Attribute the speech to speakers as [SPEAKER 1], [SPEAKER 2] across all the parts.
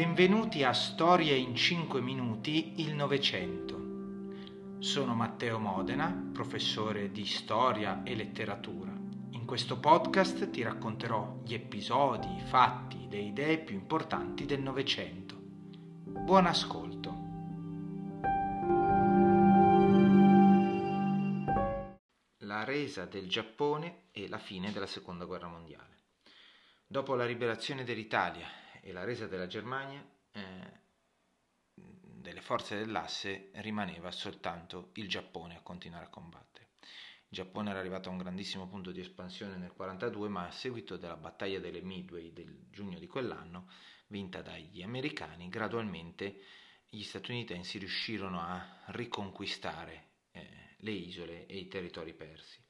[SPEAKER 1] Benvenuti a Storie in 5 minuti il Novecento. Sono Matteo Modena, professore di storia e letteratura. In questo podcast ti racconterò gli episodi, i fatti, le idee più importanti del Novecento. Buon ascolto. La resa del Giappone e la fine della Seconda Guerra Mondiale. Dopo la liberazione dell'Italia e la resa della Germania, eh, delle forze dell'asse rimaneva soltanto il Giappone a continuare a combattere. Il Giappone era arrivato a un grandissimo punto di espansione nel 1942, ma a seguito della battaglia delle Midway del giugno di quell'anno, vinta dagli americani, gradualmente gli statunitensi riuscirono a riconquistare eh, le isole e i territori persi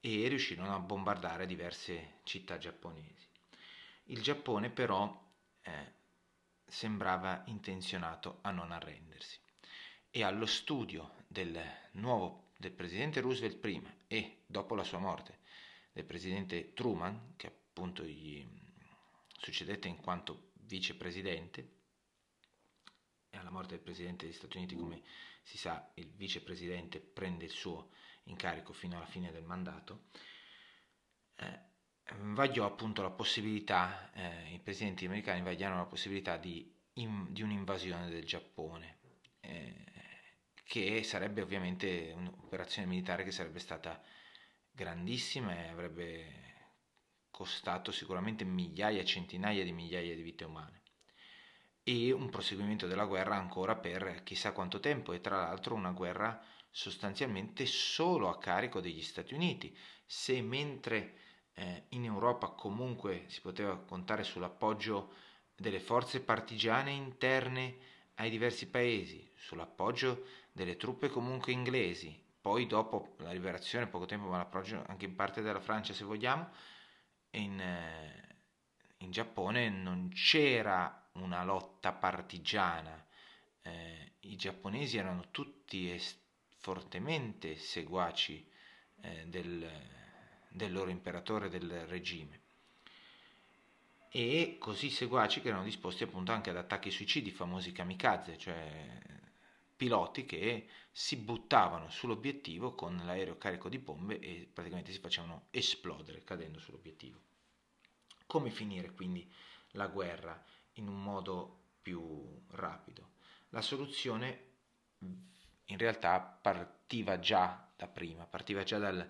[SPEAKER 1] e riuscirono a bombardare diverse città giapponesi. Il Giappone però eh, sembrava intenzionato a non arrendersi. E allo studio del nuovo del presidente Roosevelt prima e dopo la sua morte del presidente Truman che appunto gli succedette in quanto vicepresidente e alla morte del presidente degli Stati Uniti come si sa il vicepresidente prende il suo incarico fino alla fine del mandato vagliò appunto la possibilità, eh, i presidenti americani vagliarono la possibilità di, in, di un'invasione del Giappone, eh, che sarebbe ovviamente un'operazione militare che sarebbe stata grandissima e avrebbe costato sicuramente migliaia, centinaia di migliaia di vite umane e un proseguimento della guerra ancora per chissà quanto tempo e tra l'altro una guerra sostanzialmente solo a carico degli Stati Uniti. Se mentre eh, Europa comunque si poteva contare sull'appoggio delle forze partigiane interne ai diversi paesi, sull'appoggio delle truppe comunque inglesi, poi dopo la liberazione, poco tempo, ma l'appoggio anche in parte della Francia se vogliamo, in, eh, in Giappone non c'era una lotta partigiana, eh, i giapponesi erano tutti est- fortemente seguaci eh, del, del loro imperatore del regime e così seguaci che erano disposti appunto anche ad attacchi suicidi, famosi kamikaze, cioè piloti che si buttavano sull'obiettivo con l'aereo carico di bombe e praticamente si facevano esplodere cadendo sull'obiettivo. Come finire quindi la guerra in un modo più rapido? La soluzione in realtà partiva già da prima, partiva già dal,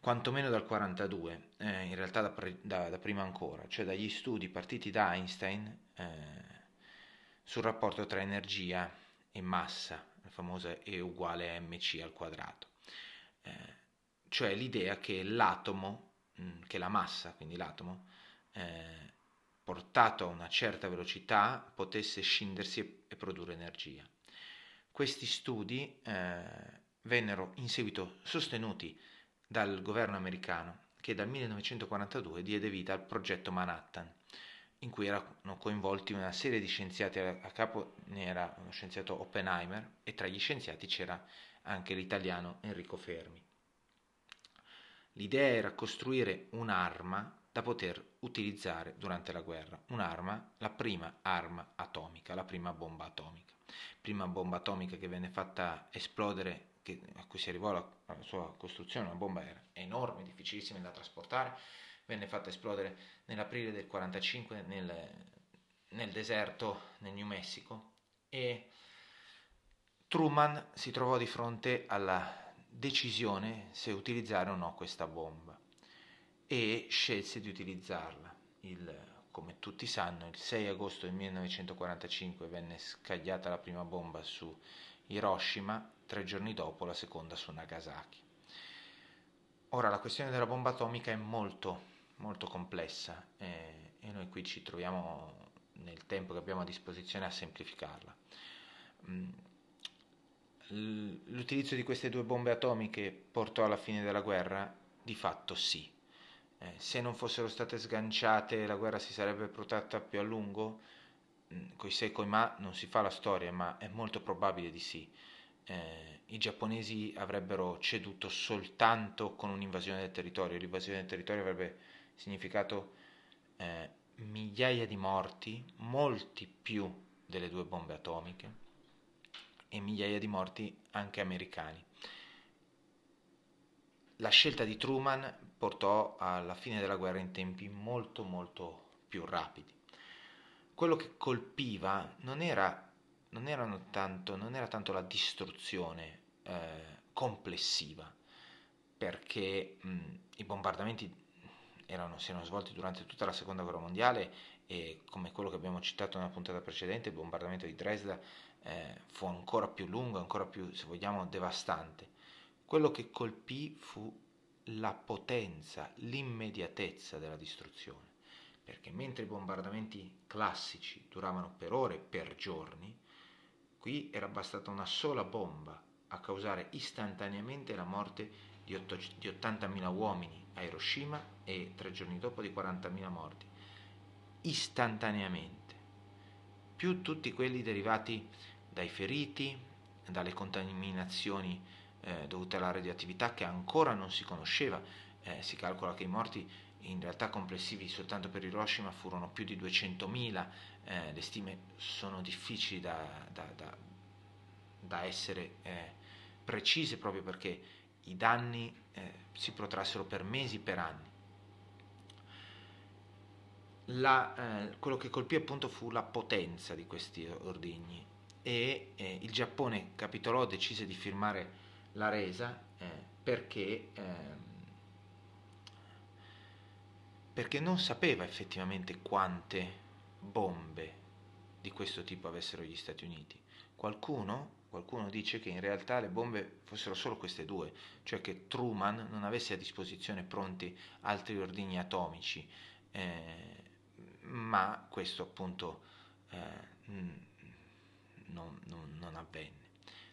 [SPEAKER 1] quantomeno dal 42, eh, in realtà da, da, da, prima ancora, cioè dagli studi partiti da Einstein eh, sul rapporto tra energia e massa, la famosa E uguale a mc al quadrato, eh, cioè l'idea che l'atomo, mh, mm, che la massa, quindi l'atomo, eh, portato a una certa velocità, potesse scindersi e, e produrre energia. Questi studi eh, vennero in seguito sostenuti dal governo americano che dal 1942 diede vita al progetto Manhattan, in cui erano coinvolti una serie di scienziati, a capo ne era uno scienziato Oppenheimer e tra gli scienziati c'era anche l'italiano Enrico Fermi. L'idea era costruire un'arma da poter utilizzare durante la guerra, un'arma, la prima arma atomica, la prima bomba atomica, prima bomba atomica che venne fatta esplodere che, a cui si arrivò alla, alla sua costruzione, una bomba era enorme, difficilissima da trasportare, venne fatta esplodere nell'aprile del 1945 nel, nel deserto nel New Mexico e Truman si trovò di fronte alla decisione se utilizzare o no questa bomba e scelse di utilizzarla. Il, come tutti sanno, il 6 agosto del 1945 venne scagliata la prima bomba su Hiroshima, tre giorni dopo la seconda su Nagasaki. Ora la questione della bomba atomica è molto, molto complessa eh, e noi qui ci troviamo nel tempo che abbiamo a disposizione a semplificarla. Mm, l'utilizzo di queste due bombe atomiche portò alla fine della guerra? Di fatto sì. Eh, se non fossero state sganciate la guerra si sarebbe protratta più a lungo? Mm, coi se coi ma non si fa la storia, ma è molto probabile di sì. Eh, I giapponesi avrebbero ceduto soltanto con un'invasione del territorio. L'invasione del territorio avrebbe significato eh, migliaia di morti, molti più delle due bombe atomiche e migliaia di morti anche americani. La scelta di Truman portò alla fine della guerra in tempi molto molto più rapidi. Quello che colpiva non era, non tanto, non era tanto, la distruzione eh, complessiva, perché mh, i bombardamenti erano, si erano svolti durante tutta la seconda guerra mondiale e come quello che abbiamo citato nella puntata precedente, il bombardamento di Dresda eh, fu ancora più lungo, ancora più, se vogliamo, devastante. Quello che colpì fu la potenza, l'immediatezza della distruzione, perché mentre i bombardamenti classici duravano per ore, per giorni, qui era bastata una sola bomba a causare istantaneamente la morte di, 8, di 80.000 uomini a Hiroshima e tre giorni dopo di 40.000 morti istantaneamente, più tutti quelli derivati dai feriti, dalle contaminazioni eh, dovute alla radioattività che ancora non si conosceva. Eh, si calcola che i morti in realtà complessivi soltanto per Hiroshima furono più di 200.000, eh, le stime sono difficili da, da, da, da essere eh, precise proprio perché i danni eh, si protrassero per mesi, per anni. La, eh, quello che colpì appunto fu la potenza di questi ordigni e eh, il Giappone capitolò, decise di firmare la resa eh, perché, ehm, perché non sapeva effettivamente quante bombe di questo tipo avessero gli Stati Uniti. Qualcuno, qualcuno dice che in realtà le bombe fossero solo queste due, cioè che Truman non avesse a disposizione pronti altri ordigni atomici. Eh, ma questo appunto eh, non, non, non, avvenne,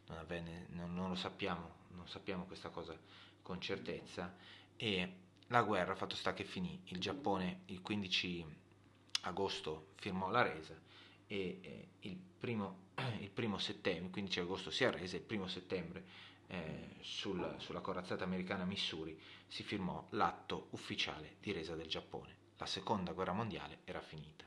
[SPEAKER 1] non, avvenne non, lo sappiamo, non sappiamo questa cosa con certezza e la guerra fatto sta che finì, il Giappone il 15 agosto firmò la resa e eh, il, primo, il primo settembre, il 15 agosto si arrese, il primo settembre eh, sul, sulla corazzata americana Missouri si firmò l'atto ufficiale di resa del Giappone la seconda guerra mondiale era finita.